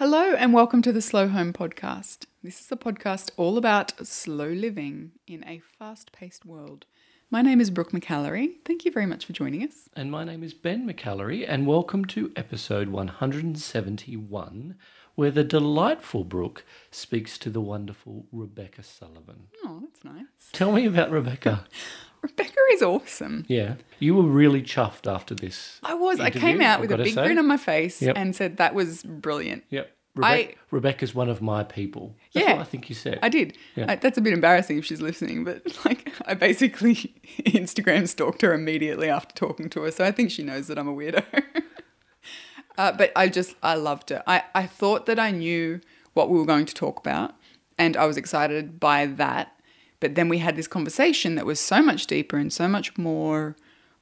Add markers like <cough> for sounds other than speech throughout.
Hello, and welcome to the Slow Home Podcast. This is a podcast all about slow living in a fast paced world. My name is Brooke McAlary. Thank you very much for joining us. And my name is Ben McAlary, and welcome to episode 171, where the delightful Brooke speaks to the wonderful Rebecca Sullivan. Oh, that's nice. Tell me about Rebecca. <laughs> Rebecca is awesome. yeah, you were really chuffed after this. I was. I came out I've with a big say. grin on my face Yep. and said that was brilliant. Yep. I- Rebecca, Rebecca's one of my people. That's Yeah. what I think you said. I did. Yeah. I, that's a bit embarrassing if she's listening, but <laughs> like I basically <laughs> Instagram stalked her immediately after talking to her, so I think she knows that I'm a weirdo. <laughs> uh, but I just I loved it. I I thought that I knew what we were going to talk about, and I was excited by that. But then we had this conversation that was so much deeper and so much more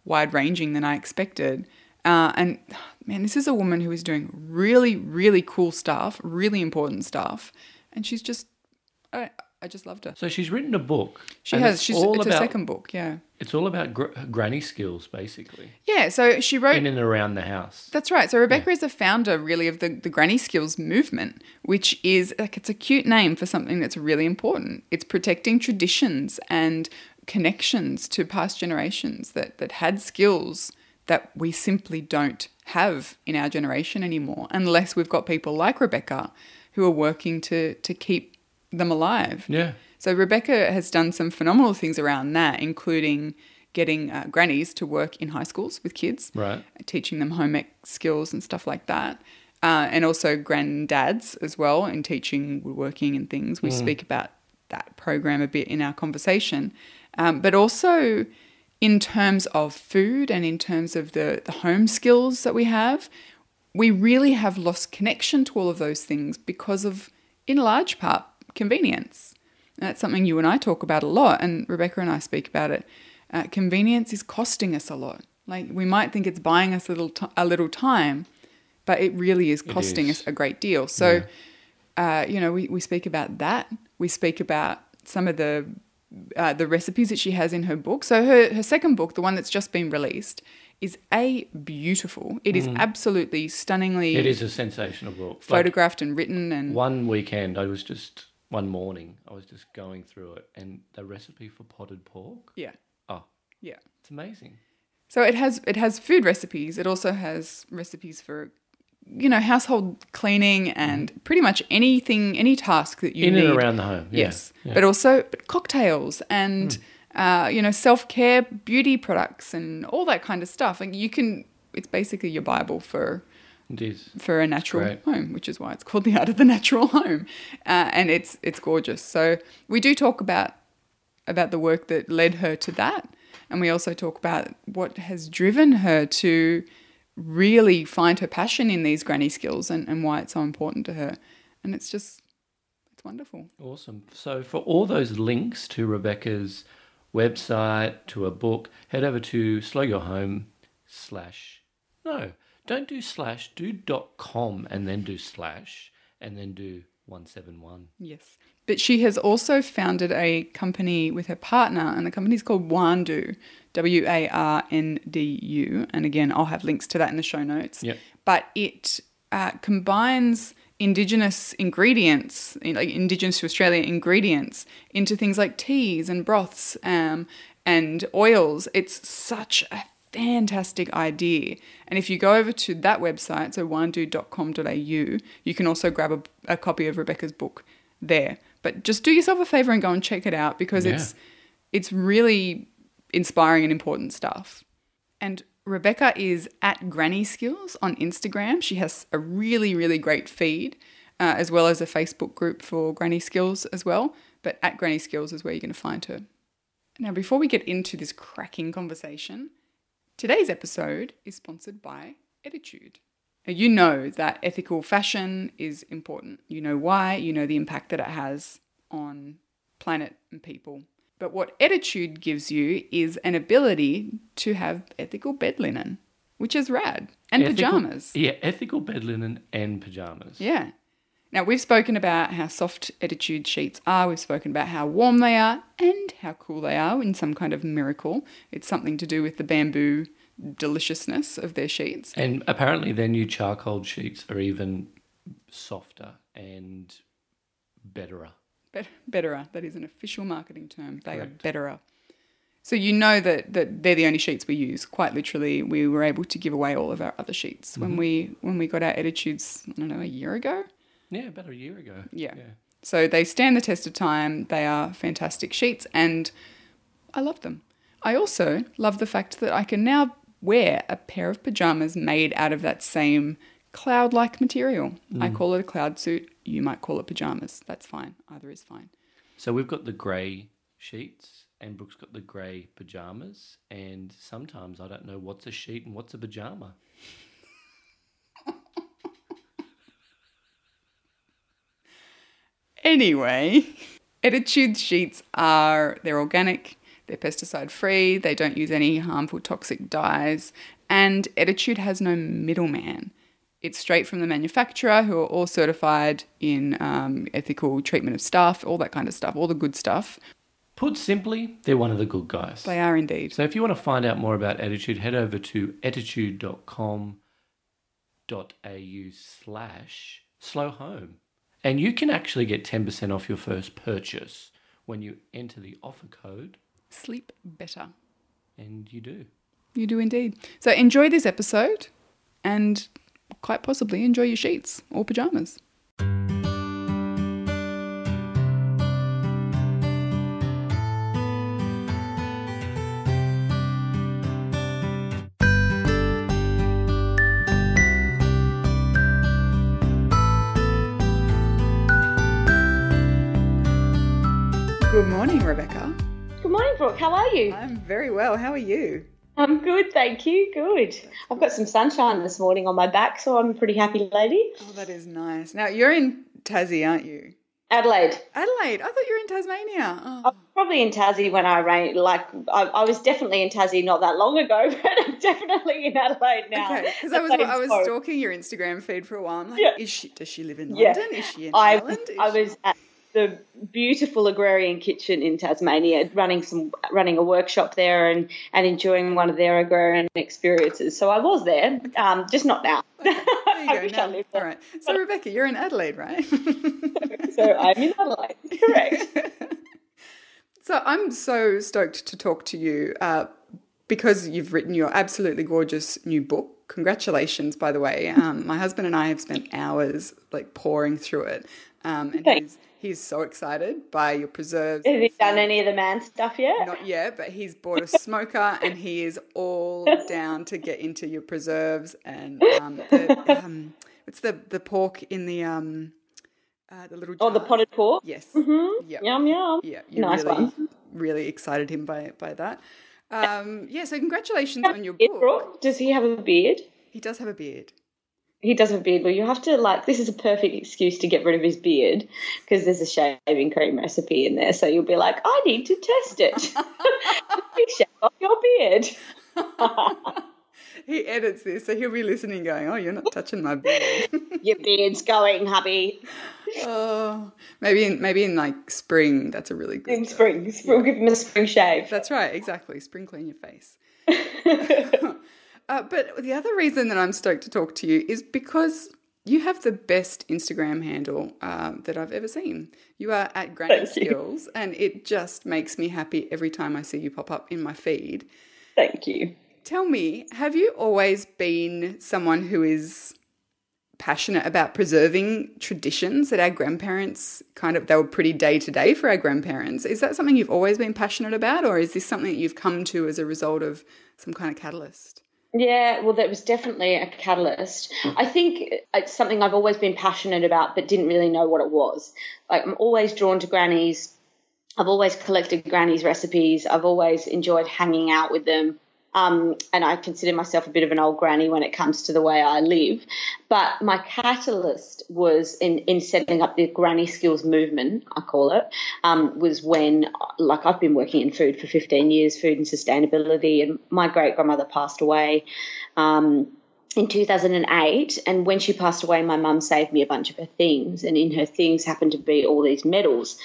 wide ranging than I expected. Uh, and man, this is a woman who is doing really, really cool stuff, really important stuff, and she's just, I, I just loved her. so she's written a book. She has. It's She's all it's about, her second book. Yeah. It's all about gr- granny skills, basically, Yeah. So she wrote. in and around the house. That's right. So Rebecca is a founder, really, of the, the Granny Skills movement, which is like it's a cute name for something that's really important. It's protecting traditions and connections to past generations that that had skills that we simply don't have in our generation anymore, unless we've got people like Rebecca who are working to to keep them alive. Yeah. So Rebecca has done some phenomenal things around that, including getting uh, grannies to work in high schools with kids, Right. teaching them home ec skills and stuff like that, uh, and also granddads as well in teaching woodworking and things. We speak about that program a bit in our conversation, um, but also in terms of food and in terms of the the home skills that we have, we really have lost connection to all of those things because of, in large part, convenience. And that's something you and I talk about a lot, and Rebecca and I speak about it. Uh, convenience is costing us a lot. Like we might think it's buying us a little t- a little time, but it really is costing is. us a great deal. So, uh, you know, we, we speak about that. We speak about some of the uh, the recipes that she has in her book. So her her second book, the one that's just been released, is a beautiful. It is absolutely stunningly Mm. It is a sensational book. Like, photographed and written and one weekend, I was just, one morning, I was just going through it, and the recipe for potted pork, yeah oh, yeah. it's amazing. So it has it has food recipes. It also has recipes for you know household cleaning and pretty much anything any task that you In need. and around the home. Yeah. Yes, Yeah. But also cocktails and uh, you know self care beauty products and all that kind of stuff. Like you can, it's basically your bible for it is. for a natural great. home, which is why it's called the art of the natural <laughs> home, uh, and it's it's gorgeous. So we do talk about about the work that led her to that, and we also talk about what has driven her to really find her passion in these granny skills and, and why it's so important to her, and it's just it's wonderful. Awesome. So, for all those links to Rebecca's website, to a book, head over to Slow Your Home slash. No, don't do slash, do dot com and then do slash and then do 171. Yes. But she has also founded a company with her partner, and the company's called Warndu, W A R N D U. And again, I'll have links to that in the show notes. Yep. But it uh, combines indigenous ingredients, like indigenous to Australia ingredients, into things like teas and broths um, and oils. It's such a fantastic idea. And if you go over to that website, so warndu.com.au, you can also grab a, a copy of Rebecca's book there. But just do yourself a favor and go and check it out because Yeah. it's it's really inspiring and important stuff. And Rebecca is at Granny Skills on Instagram. She has a really, really great feed, uh, as well as a Facebook group for Granny Skills as well. But at Granny Skills is where you're going to find her. Now, before we get into this cracking conversation, today's episode is sponsored by Ettitude. Now, you know that ethical fashion is important. You know why, you know the impact that it has on planet and people. But what Ettitude gives you is an ability to have ethical bed linen, which is rad, and Ethical- pajamas. Yeah, ethical bed linen and pajamas. Yeah. Now, we've spoken about how soft Ettitude sheets are, we've spoken about how warm they are, and how cool they are in some kind of miracle. It's something to do with the bamboo deliciousness of their sheets. And apparently, their new charcoal sheets are even softer and betterer. Bet- betterer. That is an official marketing term. They Correct. are betterer. So you know that, that they're the only sheets we use. Quite literally, we were able to give away all of our other sheets mm-hmm. when we when we got our Ettitudes. I don't know a year ago. Yeah, about a year ago. Yeah. Yeah. So they stand the test of time. They are fantastic sheets, and I love them. I also love the fact that I can now wear a pair of pajamas made out of that same cloud like material. I mm. call it a cloud suit. You might call it pajamas. That's fine. Either is fine. So we've got the grey sheets, and Brooke's got the grey pajamas, and sometimes I don't know what's a sheet and what's a pajama. <laughs> Anyway, <laughs> Ettitude sheets are they're organic, they're pesticide free, they don't use any harmful toxic dyes, and Ettitude has no middleman. It's straight from the manufacturer, who are all certified in um, ethical treatment of staff, all that kind of stuff, all the good stuff. Put simply, they're one of the good guys. They are indeed. So if you want to find out more about Ettitude, head over to ettitude.com.au slash slow home. And you can actually get 10% off your first purchase when you enter the offer code, Sleep better. and you do. You do indeed. So enjoy this episode and quite possibly enjoy your sheets or pajamas. Good morning, Rebecca. Good morning, Brooke. How are you? I'm very well. How are you? I'm good, thank you. Good. I've got some sunshine this morning on my back, so I'm a pretty happy lady. Oh, that is nice. Now, you're in Tassie, aren't you? Adelaide. Adelaide. I thought you were in Tasmania. Oh. I Oh, was probably in Tassie when I ran. Like I, I was definitely in Tassie not that long ago, <laughs> but I'm definitely in Adelaide now. okay. Because I was I was stalking your Instagram feed for a while. I'm like, Yeah. is she? Does she live in London? Yeah. Is she in I, Ireland? Is I she- was at the beautiful agrarian kitchen in Tasmania, running some running a workshop there and, and enjoying one of their agrarian experiences. So I was there, um, just not now. There <laughs> I you wish go. I lived there. right. So Rebecca, you're in Adelaide, right? <laughs> So I'm in Adelaide. Correct. <laughs> So I'm so stoked to talk to you uh, because you've written your absolutely gorgeous new book. Congratulations, by the way. Um, my husband and I have spent hours like pouring through it, um, and Thanks. he's he's so excited by your preserves. Has he done any of the man stuff yet? Not yet, but he's bought a <laughs> smoker and he is all <laughs> down to get into your preserves and <laughs> um, the, um, what's the the pork in the um uh, the little Oh, the potted pork. Yes. Mm-hmm. Yeah. Yum yum. Yeah. You Nice really, one. really excited him by by that. Um, yeah. So congratulations on your book. Does he have a beard? He does have a beard. He does have a beard. Well, you have to like. This is a perfect excuse to get rid of his beard because there's a shaving cream recipe in there. So you'll be like, I need to test it. <laughs> Please shave off your beard. <laughs> He edits this, so he'll be listening, going, "Oh, you're not touching my beard." <laughs> Your beard's going, hubby. oh, maybe in maybe in like spring. That's a really good. In spring, we'll give him a spring shave. That's right, exactly. Sprinkle in your face. Uh, but the other reason that I'm stoked to talk to you is because you have the best Instagram handle um, that I've ever seen. You are at Granny Thank you. Skills, and it just makes me happy every time I see you pop up in my feed. Thank you. Tell me, have you always been someone who is passionate about preserving traditions that our grandparents kind of they were pretty day to day for our grandparents? Is that something you've always been passionate about, or is this something that you've come to as a result of some kind of catalyst? Yeah, well, that was definitely a catalyst. I think it's something I've always been passionate about, but didn't really know what it was. Like, I'm always drawn to grannies. I've always collected grannies' recipes. I've always enjoyed hanging out with them. Um, and I consider myself a bit of an old granny when it comes to the way I live. But my catalyst was in, in setting up the granny skills movement, I call it, um, was when, like, I've been working in food for 15 years, food and sustainability, and my great grandmother passed away. Um, in 2008, and when she passed away, my mum saved me a bunch of her things, and in her things happened to be all these medals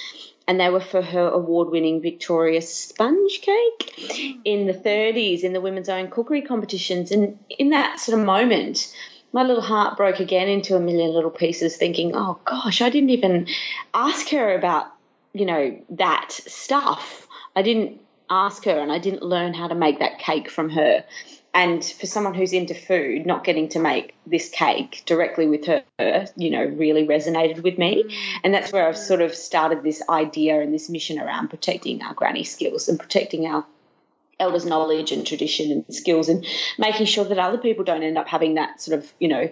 and they were for her award winning Victoria sponge cake in the 30s in the women's own cookery competitions. And in that sort of moment, my little heart broke again into a million little pieces, thinking, oh gosh, I didn't even ask her about, you know, that stuff. I didn't ask her and I didn't learn how to make that cake from her. And for someone who's into food, not getting to make this cake directly with her, you know, really resonated with me. Mm. And that's where I've sort of started this idea and this mission around protecting our granny skills and protecting our elders' knowledge and tradition and skills and making sure that other people don't end up having that sort of, you know,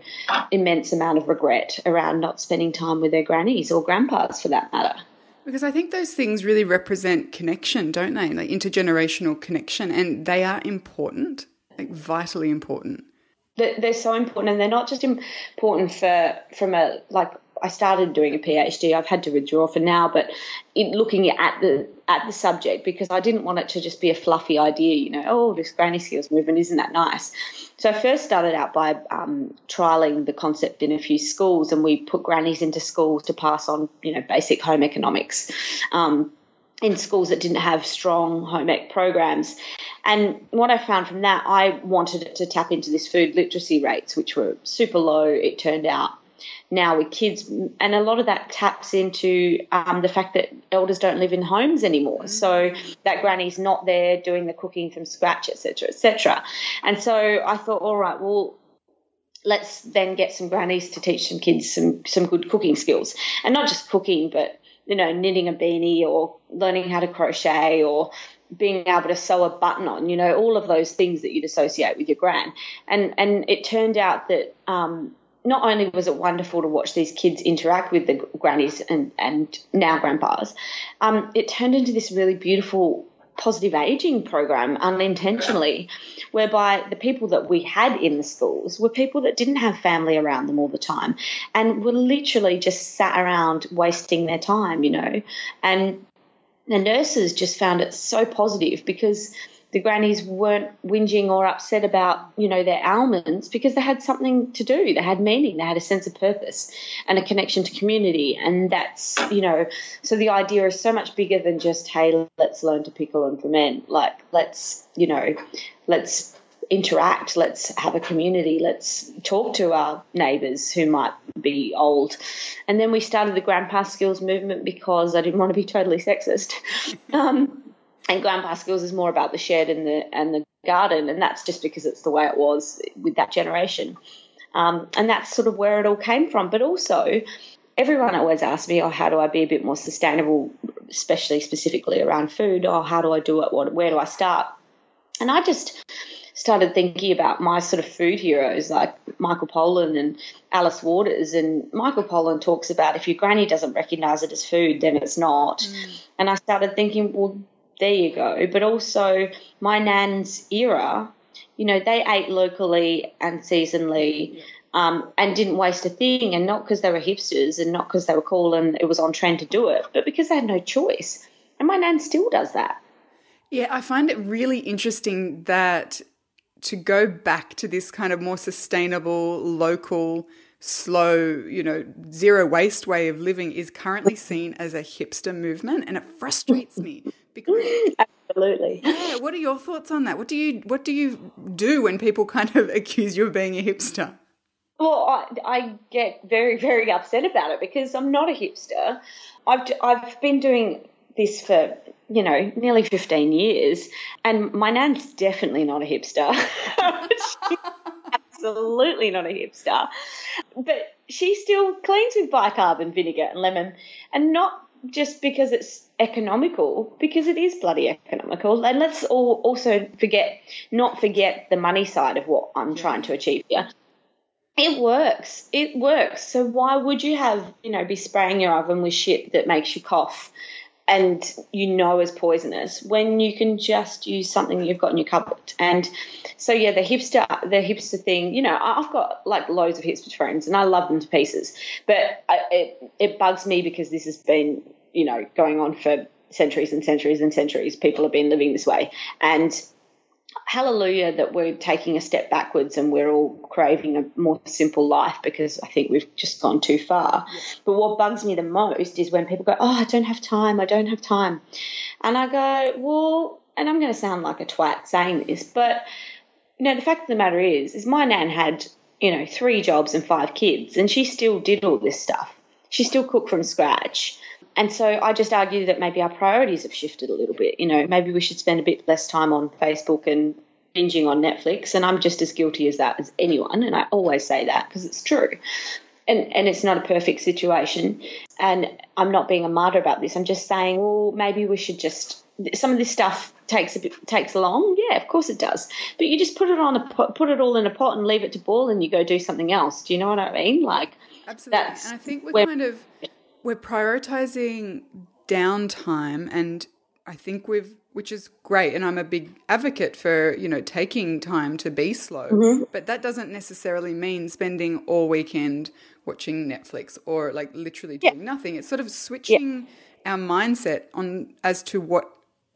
immense amount of regret around not spending time with their grannies or grandpas for that matter. Because I think those things really represent connection, don't they? Like intergenerational connection, and they are important, like vitally important. They're so important, and they're not just important for from a like I started doing a PhD. I've had to withdraw for now, but in looking at the at the subject because I didn't want it to just be a fluffy idea. You know, oh, this granny skills movement isn't that nice. So I first started out by um, trialing the concept in a few schools, and we put grannies into schools to pass on, you know, basic home economics. Um, in schools that didn't have strong home ec programs. And what I found from that, I wanted to tap into this food literacy rates, which were super low, it turned out now with kids, and a lot of that taps into um, the fact that elders don't live in homes anymore. Mm-hmm. So that granny's not there doing the cooking from scratch, etc., etc. And so I thought, all right, well, let's then get some grannies to teach some kids some some good cooking skills, and not just cooking, but you know, knitting a beanie or learning how to crochet or being able to sew a button on, you know, all of those things that you'd associate with your gran. And and it turned out that um, not only was it wonderful to watch these kids interact with the grannies and, and now grandpas, um, it turned into this really beautiful positive aging program unintentionally, whereby the people that we had in the schools were people that didn't have family around them all the time and were literally just sat around wasting their time, you know. And the nurses just found it so positive because the grannies weren't whinging or upset about, you know, their ailments because they had something to do. They had meaning. They had a sense of purpose and a connection to community. And that's, you know, so the idea is so much bigger than just, hey, let's learn to pickle and ferment. Like, let's, you know, let's interact. Let's have a community. Let's talk to our neighbours who might be old. And then we started the Grandpa Skills movement because I didn't want to be totally sexist. <laughs> Um, and grandpa skills is more about the shed and the and the garden and that's just because it's the way it was with that generation um, and that's sort of where it all came from but also everyone always asks me oh how do i be a bit more sustainable especially specifically around food oh how do i do it what where do i start and i just started thinking about my sort of food heroes like Michael Pollan and Alice Waters. And Michael Pollan talks about if your granny doesn't recognize it as food, then it's not. Mm. And I started thinking, well, there you go. But also, my nan's era, you know, they ate locally and seasonally. Um, and didn't waste a thing, and not because they were hipsters, and not because they were cool and it was on trend to do it, but because they had no choice. And my nan still does that. Yeah, I find it really interesting that to go back to this kind of more sustainable, local, slow, you know, zero waste way of living is currently seen as a hipster movement, and it frustrates me because <laughs> absolutely. Yeah, what are your thoughts on that? What do you what do you do when people <laughs> kind of accuse you of being a hipster? Well, I, I get very very upset about it because I'm not a hipster. I've I've been doing this for you know nearly 15 years, and my nan's definitely not a hipster. <laughs> absolutely not a hipster, but she still cleans with bicarb and vinegar and lemon, and not just because it's economical, because it is bloody economical. And let's all also forget, not forget the money side of what I'm trying to achieve here. It works. It works. So why would you have, you know, be spraying your oven with shit that makes you cough and you know is poisonous when you can just use something you've got in your cupboard? And so yeah, the hipster the hipster thing, you know, I've got like loads of hipster friends and I love them to pieces. But I, it it bugs me because this has been, you know, going on for centuries and centuries and centuries. People have been living this way. And hallelujah that we're taking a step backwards and we're all craving a more simple life because I think we've just gone too far. But what bugs me the most is when people go, Oh, I don't have time, I don't have time. And I go, Well, and I'm going to sound like a twat saying this, but you know, the fact of the matter is, is my nan had you know, three jobs and five kids, and she still did all this stuff. She still cooked from scratch. And so I just argue that maybe our priorities have shifted a little bit. You know, maybe we should spend a bit less time on Facebook and binging on Netflix. And I'm just as guilty as that as anyone. And I always say that because it's true. And, and it's not a perfect situation. And I'm not being a martyr about this. I'm just saying, well, maybe we should just some of this stuff takes a bit takes long. Yeah, of course it does. But you just put it on a put it all in a pot and leave it to boil, and you go do something else. Do you know what I mean? Like absolutely. and I think we're kind of we're prioritizing downtime, and I think we've which is great and i'm a big advocate for you know taking time to be slow mm-hmm. but that doesn't necessarily mean spending all weekend watching netflix or like literally doing yeah. nothing it's sort of switching yeah. our mindset on as to what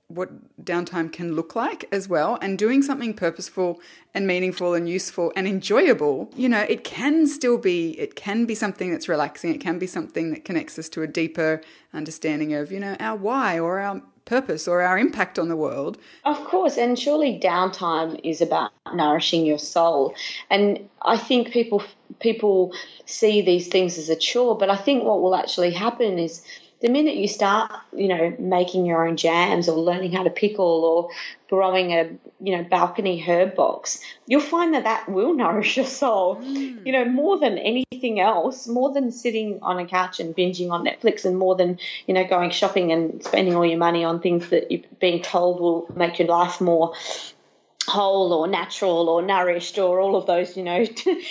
what downtime can look like as well and doing something purposeful and meaningful and useful and enjoyable you know it can still be it can be something that's relaxing. It can be something that connects us to a deeper understanding of you know our why or our purpose or our impact on the world. Of course and surely downtime is about nourishing your soul. And i think people people see these things as a chore but i think what will actually happen is the minute you start, you know, making your own jams or learning how to pickle or growing a, you know, balcony herb box, you'll find that that will <laughs> nourish your soul, mm. you know, more than anything else, more than sitting on a couch and binging on Netflix and more than, you know, going shopping and spending all your money on things that you've been told will make your life more whole or natural or nourished or all of those, you know,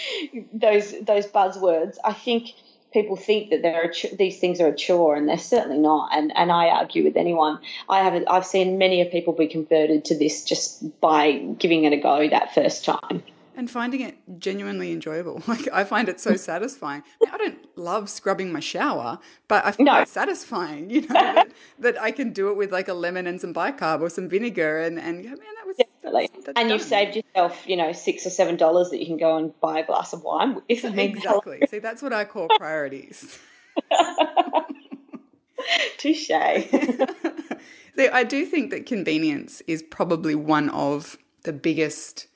<laughs> those those buzzwords. I think people think that there are ch- these things are a chore, and they're certainly not. And and I argue with anyone. I haven't. I've seen many of people be converted to this just by giving it a go that first time and finding it genuinely enjoyable. <laughs> Like I find it so mm. satisfying. I, mean, I don't love scrubbing my shower, but I find no. it satisfying. <laughs> You know that, that, I can do it with like a lemon and some bicarb or some vinegar, and and man, that definitely. That's, and done. you've saved yourself, you know, six or seven dollars that you can go and buy a glass of wine. With. Exactly. See, that's what I call priorities. <laughs> Touche. <laughs> so I do think that convenience is probably one of the biggest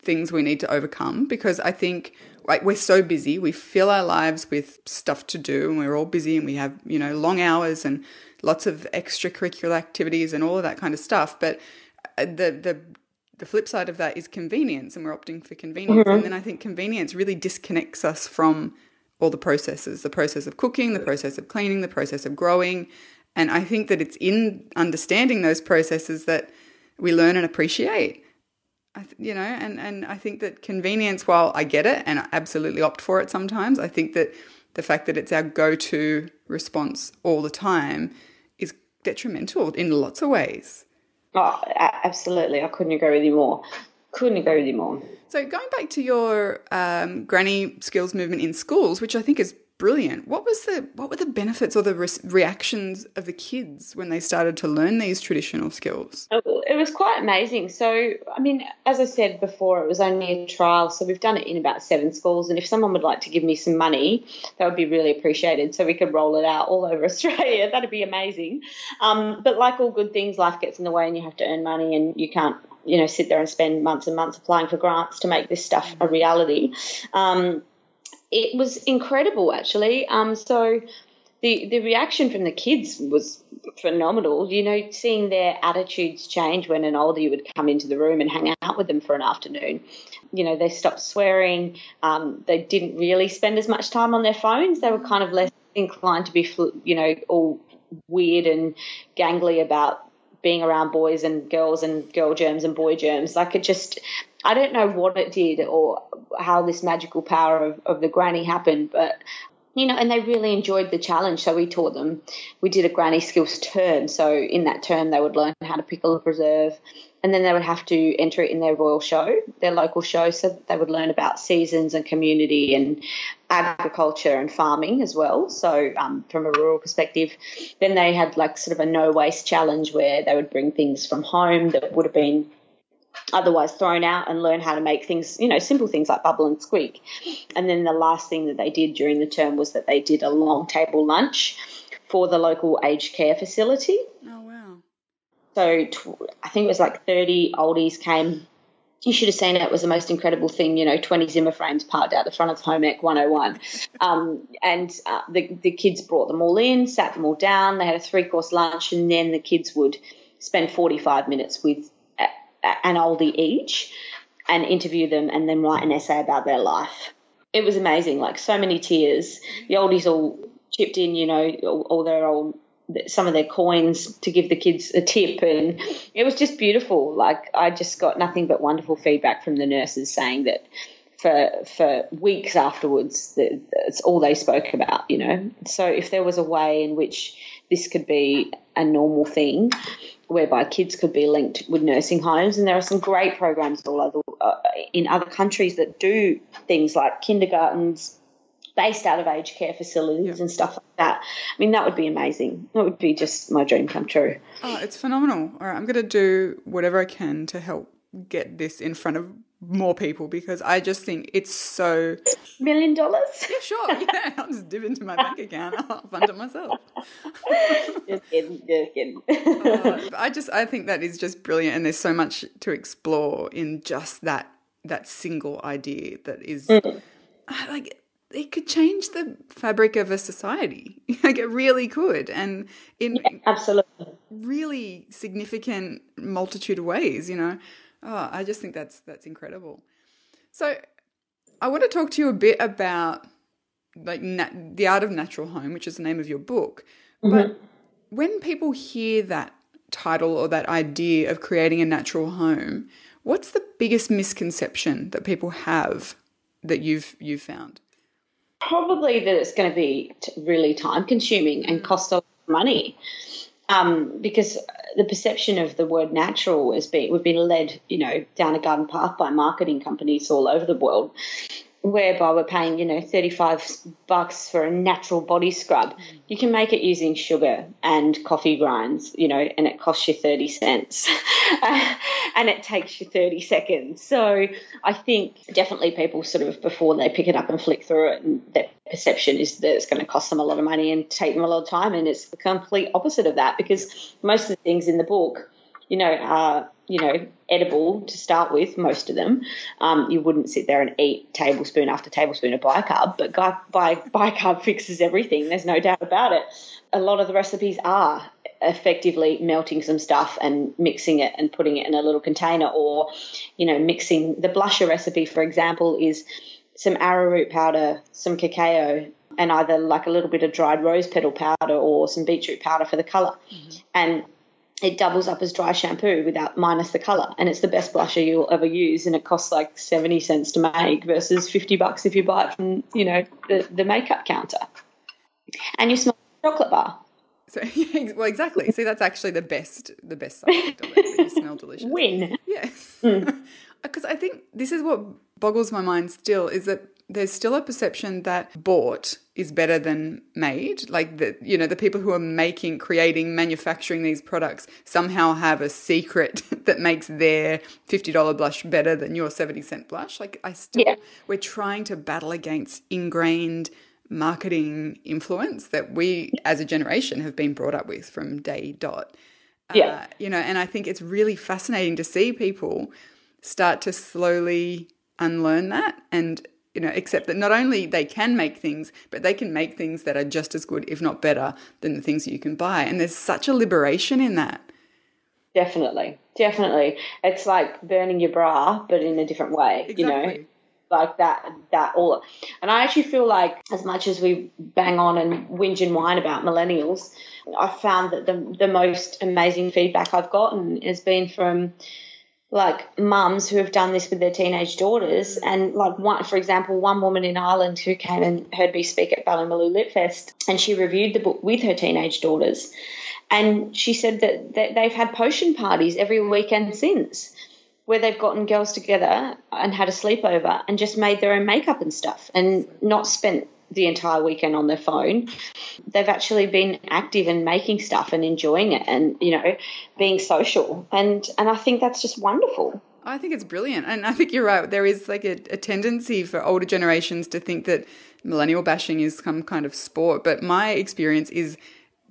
things we need to overcome because I think like we're so busy, we fill our lives with stuff to do and we're all busy and we have, you know, long hours and lots of extracurricular activities and all of that kind of stuff, but uh, the the the flip side of that is convenience and we're opting for convenience mm-hmm. and then I think convenience really disconnects us from all the processes, the process of cooking, the process of cleaning, the process of growing. And I think that it's in understanding those processes that we learn and appreciate you know, and, and I think that convenience, while I get it and I absolutely opt for it sometimes, I think that the fact that it's our go to response all the time is detrimental in lots of ways. Oh, absolutely. I couldn't agree with you more. Couldn't agree with you more. So, going back to your um, granny skills movement in schools, which I think is brilliant. What was the what were the benefits or the re- reactions of the kids when they started to learn these traditional skills? It was quite amazing. So, I mean, as I said before, it was only a trial, so we've done it in about seven schools. And if someone would like to give me some money, that would be really appreciated, so we could roll it out all over <laughs> Australia. That'd be amazing. Um, but like all good things, life gets in the way, and you have to earn money, and you can't you know sit there and spend months and months applying for grants to make this stuff a reality. Um, it was incredible actually. Um, so the the reaction from the kids was phenomenal. You know, seeing their attitudes change when an older you would come into the room and hang out with them for an afternoon. You know, they stopped swearing. Um, they didn't really spend as much time on their phones. They were kind of less inclined to be, you know, all weird and gangly about being around boys and girls and girl germs and boy germs. Like it just, I don't know what it did or how this magical power of, of the granny happened, but you know, and they really enjoyed the challenge. So we taught them, we did a granny skills term. So in that term, they would learn how to pickle and preserve, and then they would have to enter it in their royal show, their local show, so they would learn about seasons and community and agriculture and farming as well. So um, from a rural perspective, then they had like sort of a no waste challenge where they would bring things from home that would have been otherwise thrown out and learn how to make things, you know, simple things like bubble and squeak. And then the last thing that they did during the term was that they did a long table lunch for the local aged care facility. Oh, wow. So I think it was like 30 oldies came you should have seen it. It was the most incredible thing, you know, 20 Zimmer frames parked out the front of Home Ec 101. <laughs> Um, and uh, the, the kids brought them all in, sat them all down. They had a three course lunch, and then the kids would spend 45 minutes with an oldie each and interview them and then write an essay about their life. It was amazing, like so many tears. The oldies all chipped in, you know, all, their old some of their coins to give the kids a tip and it was just beautiful like i just got nothing but wonderful feedback from the nurses saying that for for weeks afterwards that's all they spoke about you know so if there was a way in which this could be a normal thing whereby kids could be linked with nursing homes and there are some great programs all over uh, in other countries that do things like kindergartens based out of aged care facilities and stuff like that. I mean, that would be amazing. That would be just my dream come true. Oh, it's phenomenal. All right, I'm going to do whatever I can to help get this in front of more people because I just think it's so million dollars. <laughs> Yeah, sure. Yeah, I'll just dip into my bank account. I'll fund it myself. just kidding, just kidding. <laughs> uh, I just I think that is just brilliant, and there's so much to explore in just that that single idea that is mm. like it could change the fabric of a society. <laughs> like it really could, and in yeah, absolutely really significant multitude of ways. You know, oh, I just think that's that's incredible. So, I want to talk to you a bit about like nat- the art of natural home, which is the name of your book. Mm-hmm. But when people hear that title or that idea of creating a natural home, what's the biggest misconception that people have that you've you've found? Probably that it's going to be really time consuming and cost a lot of money. Um, because the perception of the word natural has been we've been led, you know, down a garden path by marketing companies all over the world whereby we're paying, you know, 35 bucks for a natural body scrub. You can make it using sugar and coffee grinds, you know, and it costs you 30 cents <laughs> and it takes you 30 seconds. So I think definitely people sort of before they pick it up and flick through it and their perception is that it's going to cost them a lot of money and take them a lot of time. And it's the complete opposite of that because most of the things in the book, you know, are you know, edible to start with, most of them. Um, you wouldn't sit there and eat tablespoon after tablespoon of bicarb, but bicarb <laughs> fixes everything. There's no doubt about it. A lot of the recipes are effectively melting some stuff and mixing it and putting it in a little container or, you know, mixing the blusher recipe, for example, is some arrowroot powder, some cacao, and either like a little bit of dried rose petal powder or some beetroot powder for the color. Mm-hmm. And it doubles up as dry shampoo without minus the color. And it's the best blusher you'll ever use. And it costs like 70 cents to make versus 50 bucks if you buy it from you know the, the makeup counter. And you smell chocolate bar. So <laughs> yeah, well exactly. See that's actually the best the best side of it you <laughs> smell delicious. Win. Yes. Because mm. <laughs> i think this is what boggles my mind still is that there's still a perception that bought is better than made. Like the you know the people who are making, creating, manufacturing these products somehow have a secret <laughs> that makes their fifty dollar blush better than your seventy cent blush. Like I still, yeah. we're trying to battle against ingrained marketing influence that we as a generation have been brought up with from day dot. Yeah, uh, you know, and I think it's really fascinating to see people start to slowly unlearn that and you know, accept that not only they can make things, but they can make things that are just as good, if not better, than the things that you can buy. And there's such a liberation in that. Definitely, definitely. It's like burning your bra, but in a different way. Exactly. You know, like that, that all. And I actually feel like, as much as we bang on and whinge and whine about millennials, I've found that the the most amazing feedback I've gotten has been from like mums who have done this with their teenage daughters. Mm. And like one, for example, one woman in Ireland who came and heard me speak at Ballymaloe Lit Fest, and she reviewed the book with her teenage daughters, and she said that, that they've had potion parties every weekend since. Where they've gotten girls together and had a sleepover and just made their own makeup and stuff and not spent the entire weekend on their phone. They've actually been active and making stuff and enjoying it and, you know, being social. And and I think that's just wonderful. I think it's brilliant. And I think you're right. There is like a, a tendency for older generations to think that millennial bashing is some kind of sport. But my experience is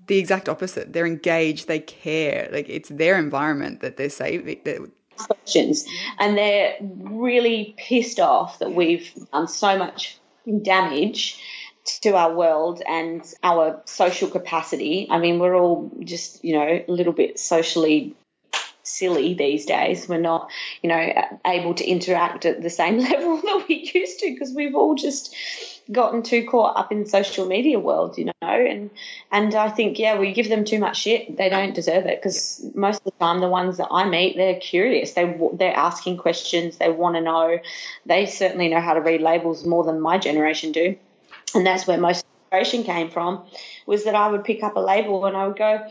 the exact opposite. They're engaged, they care. Like it's their environment that they're saving that questions, and they're really pissed off that we've done so much damage to our world and our social capacity. I mean, we're all just, you know, a little bit socially silly these days. We're not, you know, able to interact at the same <laughs> level that we used to because we've all just gotten too caught up in social media world, you know. And and I think yeah, we give them too much shit. They don't deserve it because most of the time the ones that I meet, they're curious. They they're asking questions. They want to know. They certainly know how to read labels more than my generation do, and that's where most inspiration came from. Was that I would pick up a label and I would go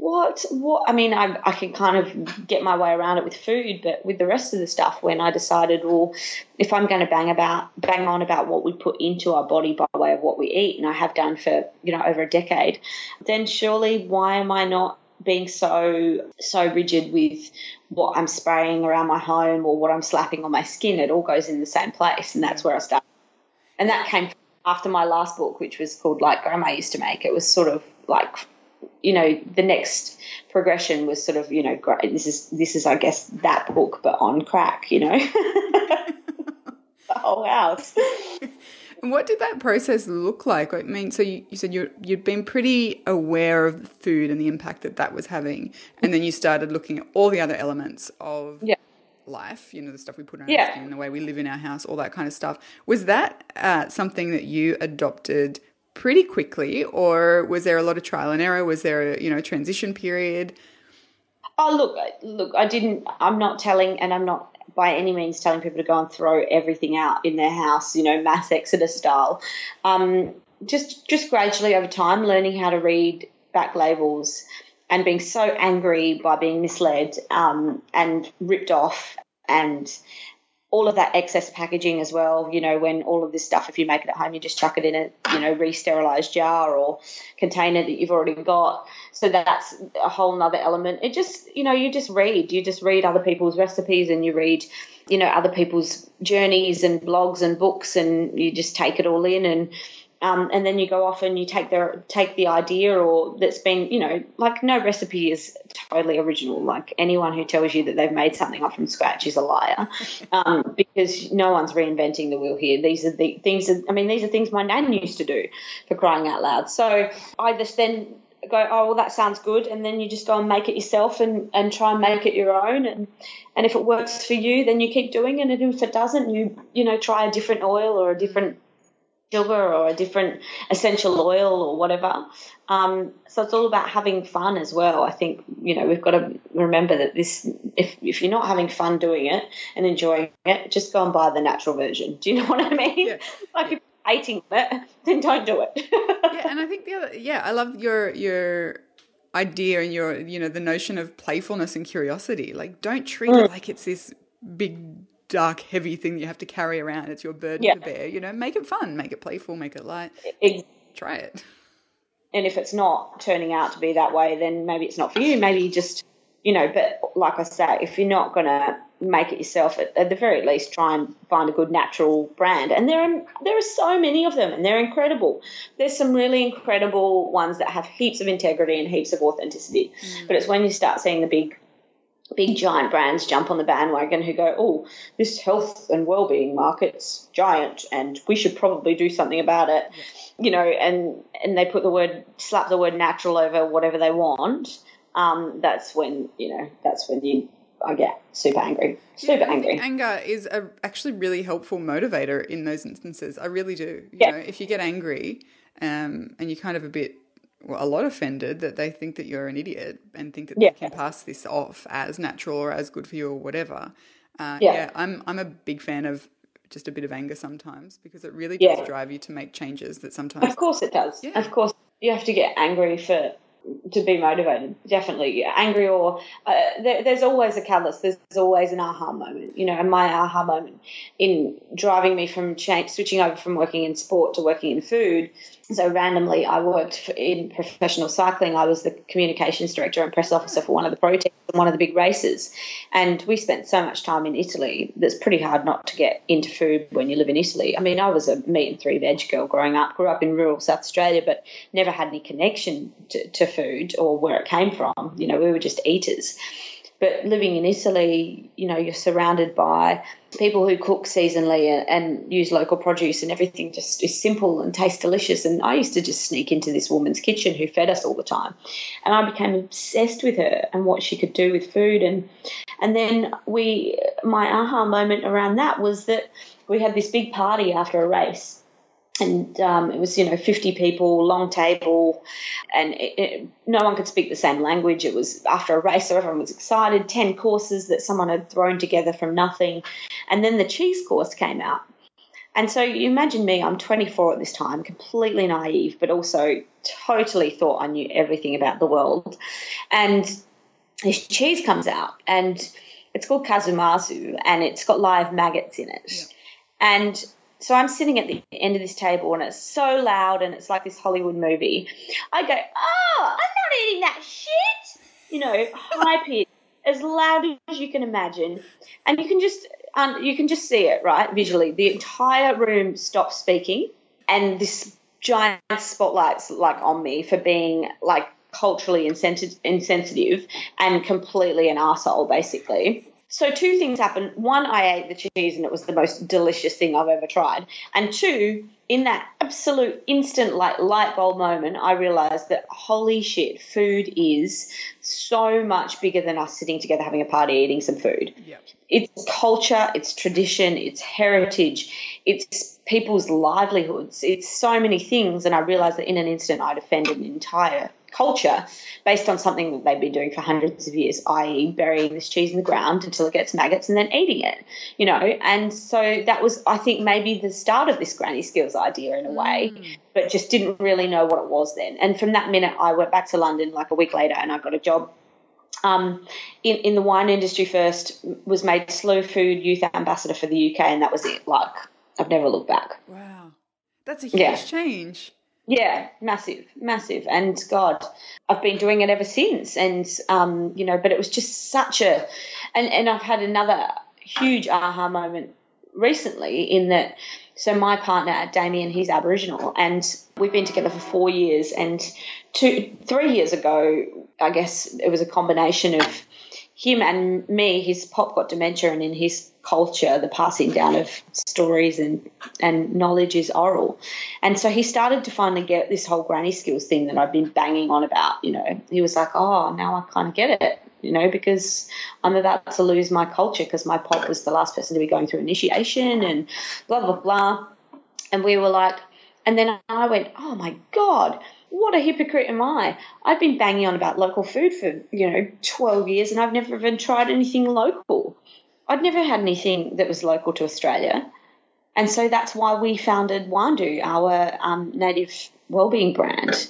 what what I mean I, I can kind of get my way around it with food but with the rest of the stuff when I decided well if I'm going to bang about bang on about what we put into our body by way of what we eat and I have done for you know over a decade then surely why am I not being so so rigid with what I'm spraying around my home or what I'm slapping on my skin? It all goes in the same place and that's where I started and that came after my last book which was called like grandma used to make. It was sort of like you know, the next progression was sort of, you know, great, this is this is I guess that book but on crack, you know. <laughs> the whole house. <laughs> And what did that process look like? I mean, so you, you said you you'd been pretty aware of the food and the impact that that was having, and then you started looking at all the other elements of yeah. life. You know, the stuff we put on yeah. our skin, the way we live in our house, all that kind of stuff. Was that uh, something that you adopted pretty quickly, or was there a lot of trial and error? Was there a you know transition period? Oh look, look, I didn't. I'm not telling, and I'm not by any means telling people to go and throw everything out in their house, you know, mass exodus style. Um, just just gradually over time, learning how to read back labels and being so angry by being misled um, and ripped off and all of that excess packaging as well. You know, when all of this stuff, if you make it at home, you just chuck it in a you know re-sterilized jar or container that you've already got. So that's a whole nother element. It just you know you just read, you just read other people's recipes and you read you know other people's journeys and blogs and books and you just take it all in and um, and then you go off and you take the take the idea or that's been you know like no recipe is totally original. Like anyone who tells you that they've made something up from scratch is a liar. <laughs> Um, because no one's reinventing the wheel here. These are the things that, I mean these are things my nan used to do for crying out loud. So I just then go oh well that sounds good. And then you just go and make it yourself and, and try and make it your own. And and if it works for you then you keep doing it. And if it doesn't you you know try a different oil or a different sugar or a different essential oil or whatever. Um, so it's all about having fun as well. I think you know we've got to remember that this if if you're not having fun doing it and enjoying it, just go and buy the natural version. Do you know what I mean? Yeah. <laughs> like if you're hating it, <laughs> then don't do it. <laughs> yeah, and I think the other yeah, I love your your idea and your you know the notion of playfulness and curiosity. Like don't treat mm. it like it's this big dark, heavy thing that you have to carry around. It's your burden yeah. to bear. You know, make it fun, make it playful, make it light. Try it. And if it's not turning out to be that way, then maybe it's not for you. Maybe you just, you know, but like I say, if you're not going to make it yourself, at, at, the very least, try and find a good natural brand. And there are there are so many of them, and they're incredible. There's some really incredible ones that have heaps of integrity and heaps of authenticity. Mm. But it's when you start seeing the big big giant brands jump on the bandwagon who go, oh, this health and well-being market's giant, and we should probably do something about it, you know, and and they put the word slap the word natural over whatever they want. Um, that's when you know that's when you I get super angry, super yeah, angry. Anger is a, actually really helpful motivator in those instances. I really do. You yeah. know, if you get angry um, and you're kind of a bit well, a lot offended that they think that you're an idiot and think that yeah. they can pass this off as natural or as good for you or whatever. Uh, yeah. yeah. I'm I'm a big fan of just a bit of anger sometimes because it really does yeah. drive you to make changes that sometimes. Of course it does. Yeah. Of course you have to get angry for to be motivated. Definitely angry or uh, there, there's always a catalyst. There's always an aha moment. You know, and my aha moment in driving me from change, switching over from working in sport to working in food so randomly, I worked in professional cycling. I was the communications director and press officer for one of the pro teams and one of the big races. And we spent so much time in Italy that's pretty hard not to get into food when you live in Italy. I mean, I was a meat and three veg girl growing up, grew up in rural South Australia, but never had any connection to, to food or where it came from. You know, we were just eaters. But living in Italy, you know, you're surrounded by people who cook seasonally and, and, use local produce, and everything just is simple and tastes delicious. And I used to just sneak into this woman's kitchen who fed us all the time, and I became obsessed with her and what she could do with food. And and then we, my aha moment around that was that we had this big party after a race and um, it was you know 50 people long table and it, it, no one could speak the same language. It was after a race so everyone was excited. 10 courses that someone had thrown together from nothing. And then the cheese course came out. And so you imagine me i'm 24 at this time completely naive but also totally thought i knew everything about the world. And this cheese comes out and it's called casu marzu and it's got live maggots in it. Yeah. and so I'm sitting at the end of this table and it's so loud and it's like this Hollywood movie. I go, oh, I'm not eating that shit. You know, high <laughs> pitch, as loud as you can imagine, and you can just um, you can just see it right visually. The entire room stops speaking, and this giant spotlight's like on me for being like culturally insensitive and completely an asshole, basically. So two things happened. One, I ate the cheese and it was the most delicious thing I've ever tried. And two, in that absolute instant like light bulb moment, I realized that holy shit, food is so much bigger than us sitting together having a party eating some food. Yep. It's culture, it's tradition, it's heritage, it's people's livelihoods, it's so many things. And I realized that in an instant I'd offended an entire culture based on something that they've been doing for hundreds of years, i.e., burying this cheese in the ground until it gets maggots and then eating it, you know. And so that was, I think, maybe the start of this granny skills idea in a way, mm. but just didn't really know what it was then. And from that minute, I went back to London like a week later and I got a job. Um, in, in the wine industry first was made slow food youth ambassador for the UK and that was it like I've never looked back wow that's a huge yeah. change yeah, massive, massive. And God, I've been doing it ever since. And, um, you know, but it was just such a, and, and I've had another huge aha moment recently in that, so my partner, Damien, he's Aboriginal and we've been together for four years. And two, three years ago, I guess it was a combination of him and me, his pop got dementia, and in his culture, the passing down of stories and and knowledge is oral. And so he started to finally get this whole granny skills thing that I've been banging on about. You know, he was like, "Oh, now I kind of get it." You know, because I'm about to lose my culture because my pop was the last person to be going through initiation and blah blah blah. And we were like, and then I went, "Oh my god." What a hypocrite am I? I've been banging on about local food for, you know, 12 years and I've never even tried anything local. I'd never had anything that was local to Australia. And so that's why we founded Warndu, our um, native wellbeing brand,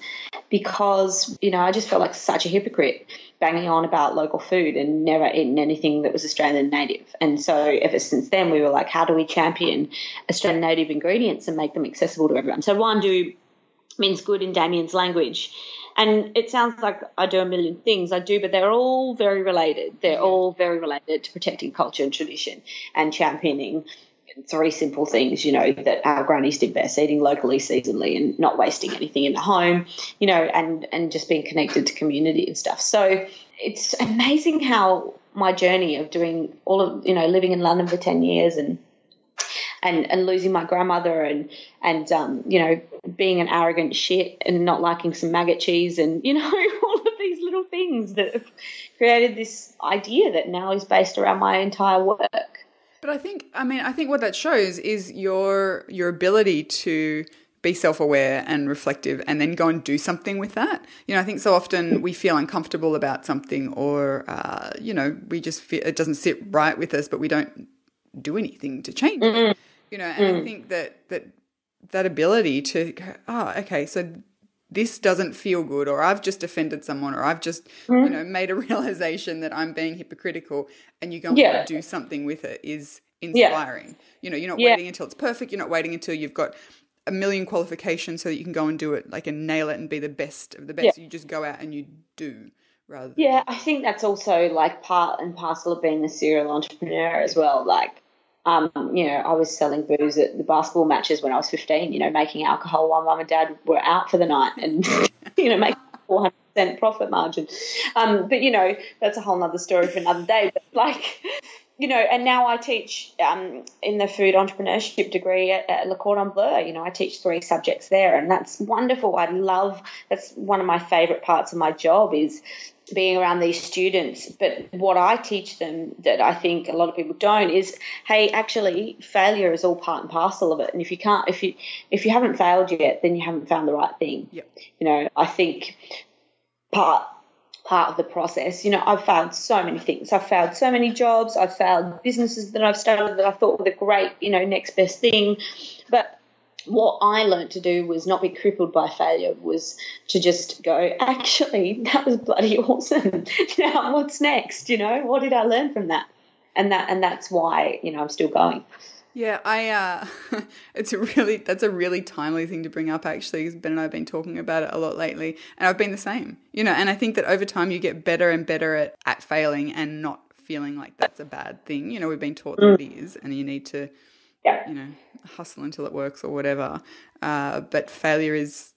because, you know, I just felt like such a hypocrite banging on about local food and never eaten anything that was Australian native. And so ever since then, we were like, how do we champion Australian native ingredients and make them accessible to everyone? So Warndu means good in Damien's language. And it sounds like I do a million things. I do, but they're all very related. They're all very related to protecting culture and tradition and championing three simple things, you know, that our grannies did best, eating locally, seasonally, and not wasting anything in the home, you know, and, and just being connected to community and stuff. So it's amazing how my journey of doing all of, you know, living in London for 10 years and and, and losing my grandmother and and um, you know being an arrogant shit and not liking some maggot cheese and you know <laughs> all of these little things that have created this idea that now is based around my entire work. But I think I mean I think what that shows is your your ability to be self-aware and reflective and then go and do something with that you know i think so often we feel uncomfortable about something or uh, you know we just feel it doesn't sit right with us but we don't do anything to change mm-hmm. it you know and mm. i think that that that ability to go oh okay so this doesn't feel good or i've just offended someone or i've just mm. you know made a <laughs> realization that i'm being hypocritical and you go yeah. and do something with it is inspiring yeah. you know you're not yeah. waiting until it's perfect you're not waiting until you've got a million qualifications so that you can go and do it like and nail it and be the best of the best you just go out and you do rather than... yeah i think that's also like part and parcel of being a serial entrepreneur as well like um, you know, I was selling booze at the basketball matches when I was 15, you know, making alcohol while mum and dad were out for the night and, <laughs> you know, making 400 percent profit margin. Um, but you know, that's a whole nother story for another day. But like, you know, and now I teach um, in the food entrepreneurship degree at, at Le Cordon Bleu. You know, I teach three subjects there, and that's wonderful. I love that's one of my favorite parts of my job is being around these students. But what I teach them that I think a lot of people don't is, hey, actually, failure is all part and parcel of it. And if you can't, if you if you haven't failed yet, then you haven't found the right thing. Yep. You know, I think part part of the process. You know, I've failed so many things. I've failed so many jobs. I've failed businesses that I've started that I thought were the great, you know, next best thing. But what I learned to do was not be crippled by failure, was to just go, actually, that was bloody <laughs> awesome. now what's next? You know, what did I learn from that? And that and that's why, you know, I'm still going. Yeah, I. Uh, <laughs> it's a really that's a really timely thing to bring up actually. Because Ben and I have been talking about it a lot lately, and I've been the same. You know, and I think that over time you get better and better at at failing and not feeling like that's a bad thing. You know, we've been taught that it is, and you need to, Yeah. you know, hustle until it works or whatever. Uh, but failure is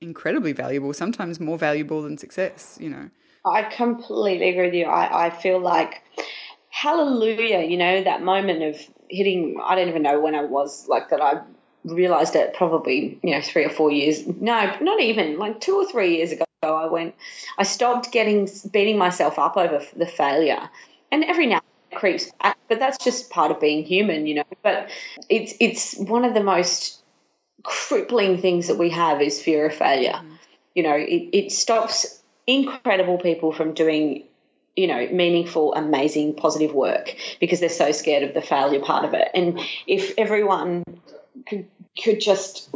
incredibly valuable. Sometimes more valuable than success. You know. I completely agree with you. I, I feel like hallelujah, you know, that moment of hitting I don't even know when I was like that I realized it probably, you know, three or four years no, not even like two or three years ago I went I stopped getting beating myself up over the failure. And every now and then it creeps back, but that's just part of being human, you know. But it's it's one of the most crippling things that we have is fear of failure. Mm-hmm. You know, it, it stops incredible people from doing you know, meaningful, amazing, positive work because they're so scared of the failure part of it. And if everyone could could just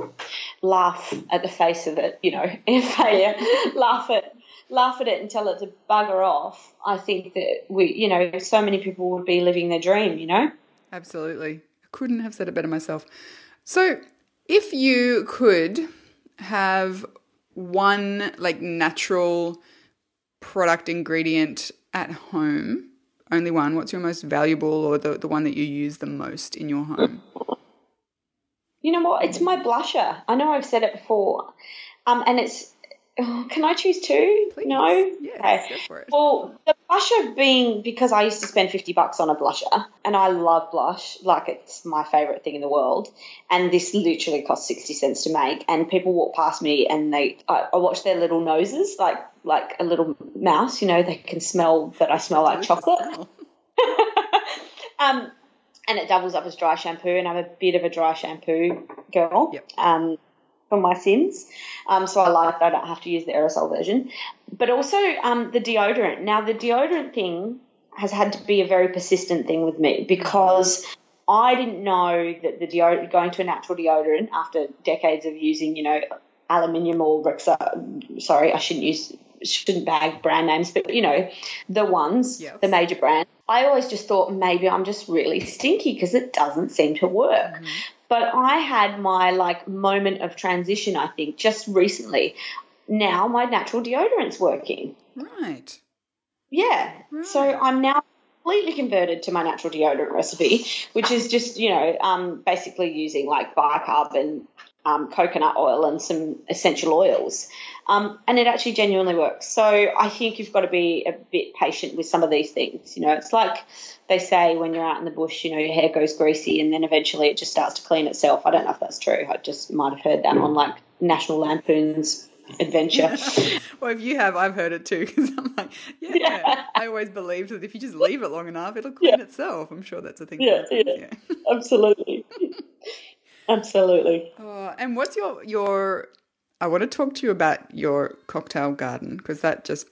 laugh at the face of it, you know, <laughs> in failure, laugh at laugh at it and tell it to bugger off, I think that we, you know, so many people would be living their dream, you know. Absolutely. I couldn't have said it better myself. So, if you could have one like natural product ingredient at home, only one, what's your most valuable or the, the one that you use the most in your home? You know what? It's my blusher. I know I've said it before, um, and it's. Oh, can I choose two? Please. No. Yes, it. Well, the blusher being because I used to spend fifty bucks on a blusher, and I love blush like it's my favorite thing in the world. And this literally cost sixty cents to make. And people walk past me and they, I, I watch their little noses like like a little mouse. You know, they can smell that I smell like chocolate. <laughs> Um, and it doubles up as dry shampoo, and I'm a bit of a dry shampoo girl. Yep. Um, for my sins, um, so I like that I don't have to use the aerosol version. But also um, the deodorant. Now the deodorant thing has had to be a very persistent thing with me because I didn't know that the deodorant going to a natural deodorant after decades of using, you know, aluminium or Rexa. Sorry, I shouldn't use shouldn't bag brand names, but you know, the ones, Yes. the major brands. I always just thought maybe I'm just really stinky because it doesn't seem to work. But I had my like moment of transition, I think, just recently. Now my natural deodorant's working. Right. Yeah. So I'm now completely converted to my natural deodorant recipe, which is just, you know, um, basically using like bicarb and um, coconut oil and some essential oils. Um, and it actually genuinely works. So I think you've got to be a bit patient with some of these things. You know, it's like they say when you're out in the bush, you know, your hair goes greasy and then eventually it just starts to clean itself. I don't know if that's true. I just might have heard that on like National Lampoon's Adventure. <laughs> Well, if you have, I've heard it too because I'm like, yeah, I always believed that if you just leave it long enough, it'll clean itself. I'm sure that's a thing. Yeah, happens, yeah. <laughs> Absolutely. Absolutely. Oh, and what's your your? I want to talk to you about your cocktail garden because that just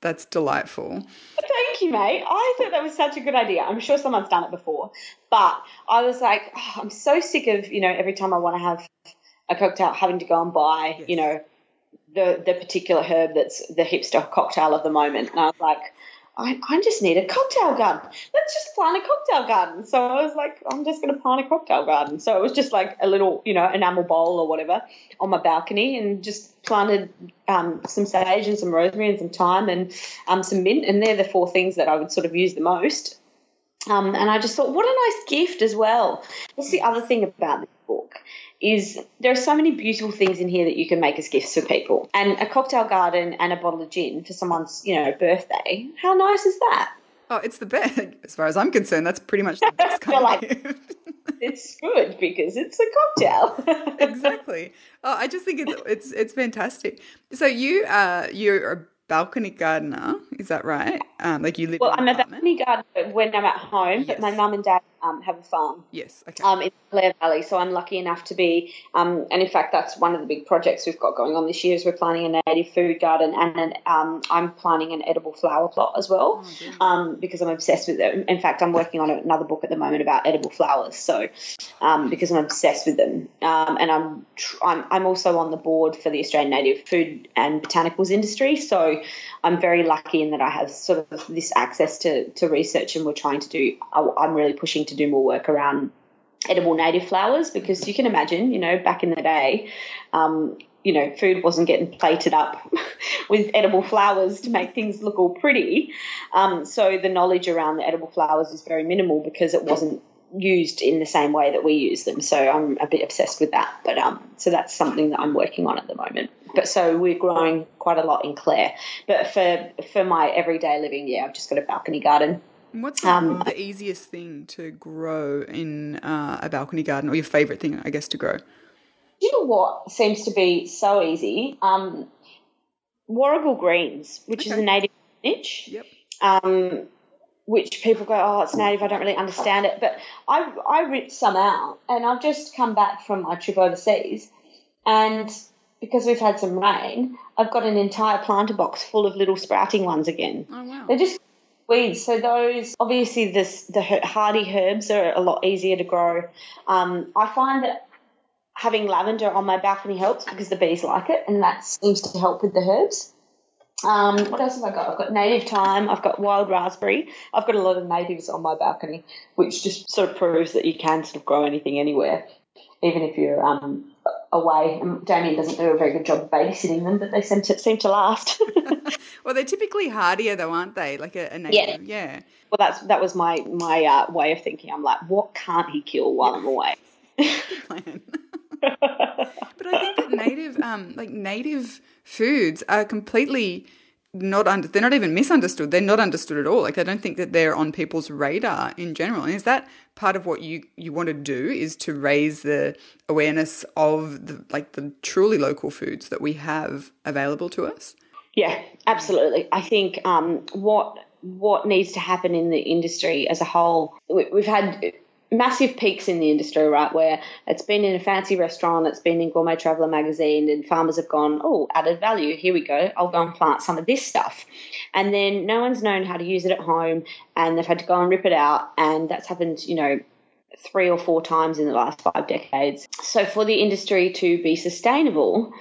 that's delightful. Thank you, mate. I thought that was such a good idea. I'm sure someone's done it before, but I was like, oh, I'm so sick of you know every time I want to have a cocktail having to go and buy Yes. you know the the particular herb that's the hipster cocktail of the moment, and I was like. I, I just need a cocktail garden. Let's just plant a cocktail garden. So I was like, I'm just going to plant a cocktail garden. So it was just like a little, you know, enamel bowl or whatever on my balcony and just planted um, some sage and some rosemary and some thyme and um, some mint. And they're the four things that I would sort of use the most. Um, and I just thought, what a nice gift as well. That's the other thing about. Book is there are so many beautiful things in here that you can make as gifts for people. And a cocktail garden and a bottle of gin for someone's, you know, birthday. How nice is that? Oh, it's the best. As far as I'm concerned, that's pretty much the best <laughs> kind like, of gift. it's good because it's a cocktail. <laughs> <laughs> exactly. Oh, I just think it's it's it's fantastic. So you uh you're a balcony gardener, is that right? Um, like you live. Well, I'm an a balcony gardener when I'm at home, Yes. but my mum and dad um, have a farm. Yes. Okay. um, in Clare Valley. So I'm lucky enough to be, um, and in fact, that's one of the big projects we've got going on this year. Is we're planting a native food garden, and an, um, I'm planting an edible flower plot as well, Oh, um, because I'm obsessed with it. In fact, I'm working on another book at the moment about edible flowers. So um, because I'm obsessed with them, um, and I'm, tr- I'm I'm also on the board for the Australian Native Food and Botanicals industry. So I'm very lucky in that I have sort of this access to to research, and we're trying to do. I- I'm really pushing to do more work around edible native flowers because you can imagine, you know, back in the day, um, you know, food wasn't getting plated up <laughs> with edible flowers to make things look all pretty. Um, so the knowledge around the edible flowers is very minimal because it wasn't used in the same way that we use them. So I'm a bit obsessed with that. But um, so that's something that I'm working on at the moment. But so we're growing quite a lot in Clare. But for for my everyday living, yeah, I've just got a balcony garden. What's the, um, the easiest thing to grow in uh, a balcony garden, or your favorite thing, I guess, to grow? you know what seems to be so easy? Um, Warrigal greens, which is a native niche. Yep. Um, which people go, oh, it's native. I don't really understand it, but I I ripped some out, and I've just come back from my trip overseas, and because we've had some rain, I've got an entire planter box full of little sprouting ones again. Oh wow. They're just So those, obviously, this the hardy herbs are a lot easier to grow. Um, I find that having lavender on my balcony helps because the bees like it, and that seems to help with the herbs. Um, what else have I got? I've got native thyme. I've got wild raspberry. I've got a lot of natives on my balcony, which just sort of proves that you can sort of grow anything anywhere, even if you're um, away. And Damien doesn't do a very good job of babysitting them, but they seem to seem to last. <laughs> Well, they're typically hardier, though, aren't they? Like a, a native. Yeah. Well, that's that was my my uh, way of thinking. I'm like, what can't he kill while I'm away? plan. <laughs> but I think that native, um, like native foods are completely not under. They're not even misunderstood. They're not understood at all. Like I don't think that they're on people's radar in general. And is that part of what you you want to do? Is to raise the awareness of the like the truly local foods that we have available to us? Yeah, absolutely. I think um, what what needs to happen in the industry as a whole, we- we've had massive peaks in the industry, right? Where it's been in a fancy restaurant, it's been in Gourmet Traveller magazine, and farmers have gone, oh, added value. Here we go. I'll go and plant some of this stuff, and then no one's known how to use it at home, and they've had to go and rip it out, and that's happened, you know, three or four times in the last five decades. So for the industry to be sustainable,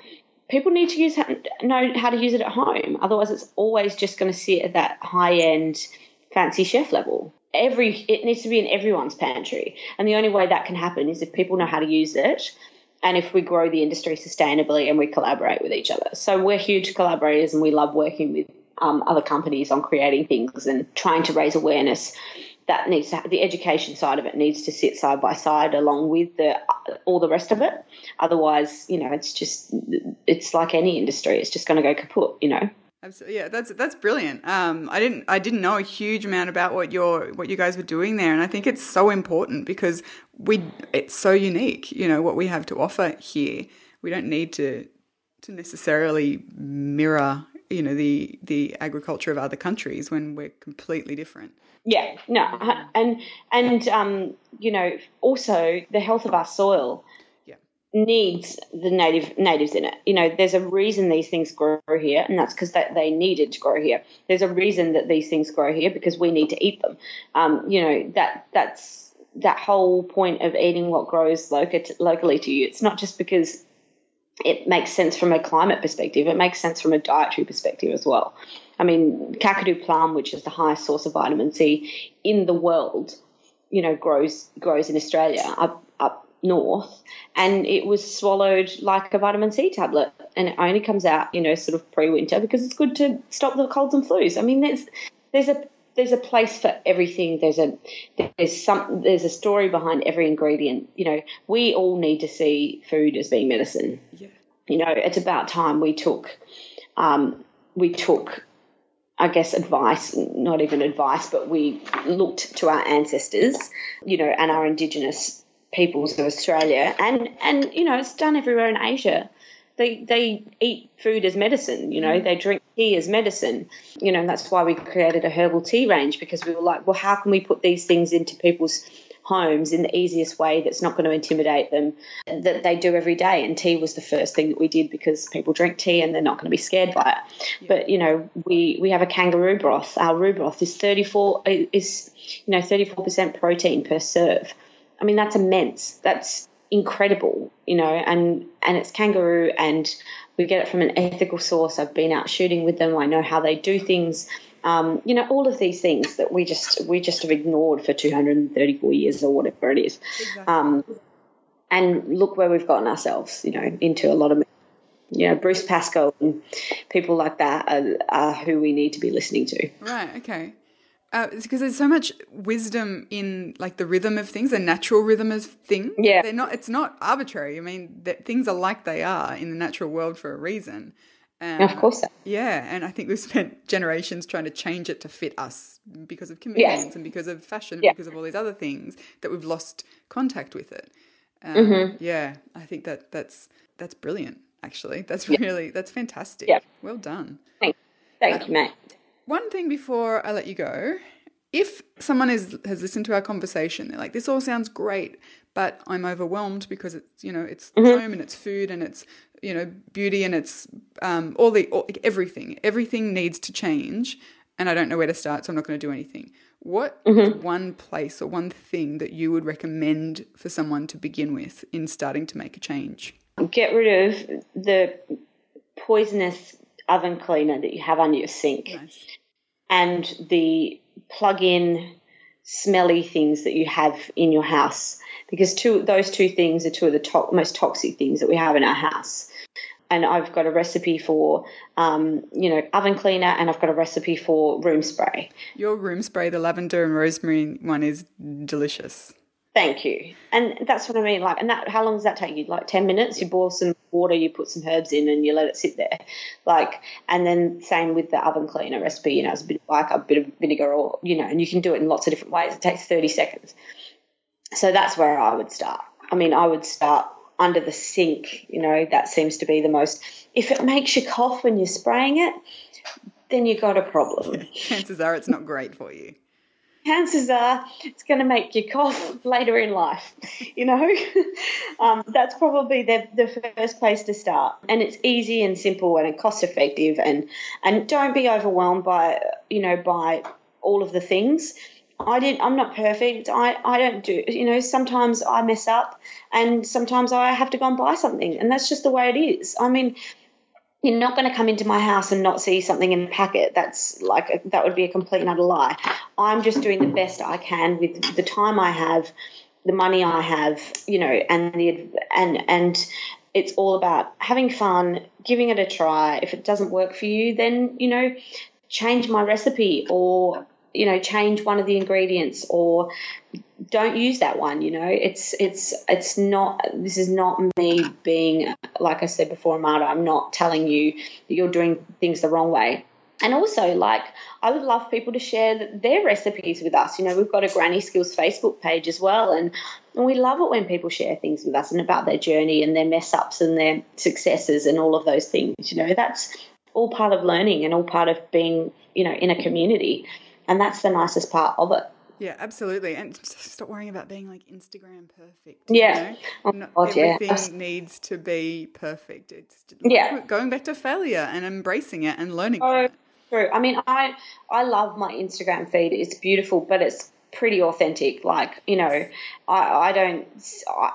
people need to use know how to use it at home. Otherwise, it's always just going to sit at that high end, fancy chef level. Every it needs to be in everyone's pantry, and the only way that can happen is if people know how to use it, and if we grow the industry sustainably and we collaborate with each other. So we're huge collaborators, and we love working with um, other companies on creating things and trying to raise awareness. That needs to the education side of it needs to sit side by side along with the all the rest of it. Otherwise, you know, it's just it's like any industry. It's just going to go kaput. You know. Absolutely, yeah, that's that's brilliant. Um, I didn't I didn't know a huge amount about what your what you guys were doing there, and I think it's so important because we it's so unique. You know what we have to offer here. We don't need to to necessarily mirror you know the the agriculture of other countries when we're completely different. Yeah, no, and and um, you know, also the health of our soil. Needs the native natives in it. You know, there's a reason these things grow here, and that's because that they needed to grow here. There's a reason that these things grow here because we need to eat them. Um, you know, that that's that whole point of eating what grows local locally to you. It's not just because it makes sense from a climate perspective. It makes sense from a dietary perspective as well. I mean, Kakadu plum, which is the highest source of vitamin C in the world, you know, grows grows in Australia up north, and it was swallowed like a vitamin C tablet, and it only comes out, you know, sort of pre-winter because it's good to stop the colds and flus. I mean, there's there's a there's a place for everything. There's a there's some there's a story behind every ingredient. You know, we all need to see food as being medicine. Yeah. You know, it's about time we took um, we took I guess advice, not even advice, but we looked to our ancestors, you know, and our indigenous peoples of Australia, and and you know, it's done everywhere in Asia. They they eat food as medicine, you know, mm. they drink tea as medicine, you know, and that's why we created a herbal tea range because we were like, well, how can we put these things into people's homes in the easiest way that's not going to intimidate them that they do every day? And tea was the first thing that we did because people drink tea and they're not going to be scared by it. Yeah. but you know we we have a kangaroo broth. Our roo broth is 34 is you know 34% protein per serve i mean that's immense that's incredible you know and and it's kangaroo and we get it from an ethical source i've been out shooting with them i know how they do things um, you know, all of these things that we just we just have ignored for 234 years or whatever it is. Exactly. Um, and look where we've gotten ourselves, you know, into a lot of, you know, Bruce Pascoe and people like that are, are who we need to be listening to. Right. Okay. Uh, because there's so much wisdom in like the rhythm of things, the natural rhythm of things. Yeah, they're not. It's not arbitrary. I mean, things are like they are in the natural world for a reason. Um, of course. So. Yeah, and I think we've <laughs> spent generations trying to change it to fit us because of convenience yes. and because of fashion, yeah. because of all these other things that we've lost contact with it. Um, mm-hmm. Yeah, I think that that's that's brilliant. Actually, that's yeah. really that's fantastic. Yeah. Well done. Thank, thank um, you, mate. One thing before I let you go, if someone is has listened to our conversation, they're like, "This all sounds great, but I'm overwhelmed because it's you know it's mm-hmm. home and it's food and it's you know beauty and it's um, all the all, everything everything needs to change and i don't know where to start so i'm not going to do anything What mm-hmm. one place or one thing that you would recommend for someone to begin with in starting to make a change get rid of the poisonous oven cleaner that you have under your sink nice. and the plug-in smelly things that you have in your house because two those two things are two of the to- most toxic things that we have in our house. And I've got a recipe for, um, you know, oven cleaner, and I've got a recipe for room spray. Your room spray, the lavender and rosemary one, is delicious. Thank you. And that's what I mean. Like, and that, how long does that take you? Like 10 minutes? You boil some water, you put some herbs in, and you let it sit there. Like, and then same with the oven cleaner recipe, you know, it's a bit like a bit of vinegar or, you know, and you can do it in lots of different ways. It takes 30 seconds. So that's where I would start. I mean, I would start under the sink. You know, that seems to be the most. If it makes you cough when you're spraying it, then you've got a problem. <laughs> Chances are it's not great for you. Chances are it's going to make you cough <laughs> later in life. You know, <laughs> um, that's probably the, the first place to start. And it's easy and simple and cost effective. And and don't be overwhelmed by you know by all of the things I didn't. I'm not perfect. I, I don't do. You know, sometimes I mess up, and sometimes I have to go and buy something, and that's just the way it is. I mean, you're not going to come into my house and not see something in the packet. That's like that would be a complete and utter lie. I'm just doing the best I can with the time I have, the money I have, you know, and the and and it's all about having fun, giving it a try. If it doesn't work for you, then you know, change my recipe or you know change one of the ingredients or don't use that one you know? It's it's it's not this is not me being like i said before Amada, i'm not telling you that you're doing things the wrong way. And also like i would love people to share their recipes with us. You know we've got a granny skills facebook page as well and, and we love it when people share things with us and about their journey and their mess ups and their successes and all of those things you know? That's all part of learning and all part of being you know in a community and that's the nicest part of it. Yeah, absolutely. And stop worrying about being like Instagram perfect. Yeah. You know? oh, God, everything yeah. needs to be perfect. It's yeah. going back to failure and embracing it and learning oh, it. True. I mean, I I love my Instagram feed. It's beautiful, but it's pretty authentic. Like, you know, I, I don't,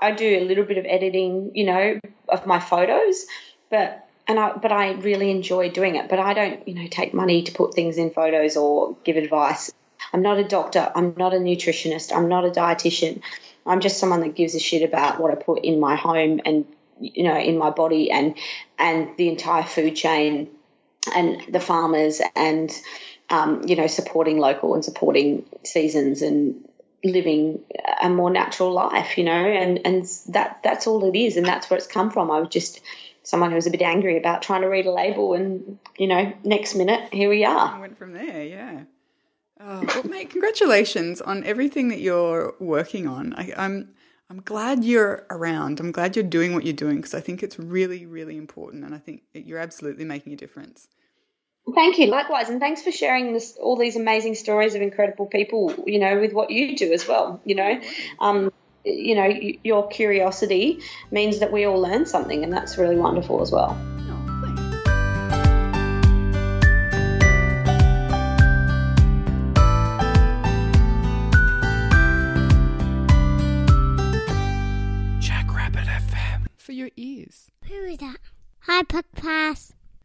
I do a little bit of editing, you know, of my photos, but and I, but I really enjoy doing it. But I don't, you know, take money to put things in photos or give advice. I'm not a doctor. I'm not a nutritionist. I'm not a dietitian. I'm just someone that gives a shit about what I put in my home and you know in my body and and the entire food chain and the farmers and um, you know, supporting local and supporting seasons and living a more natural life, you know, and, and that that's all it is, and that's where it's come from. I was just someone who was a bit angry about trying to read a label, and you know, next minute here we are. I went from there, yeah. Oh, well, mate, congratulations on everything that you're working on. I, I'm I'm glad you're around. I'm glad you're doing what you're doing because I think it's really, really important, and I think you're absolutely making a difference. Thank you. Likewise, and thanks for sharing this, all these amazing stories of incredible people. You know, with what you do as well. You know, um, you know, your curiosity means that we all learn something, and that's really wonderful as well. Jackrabbit FM for your ears. Who is that? Hi, podcast.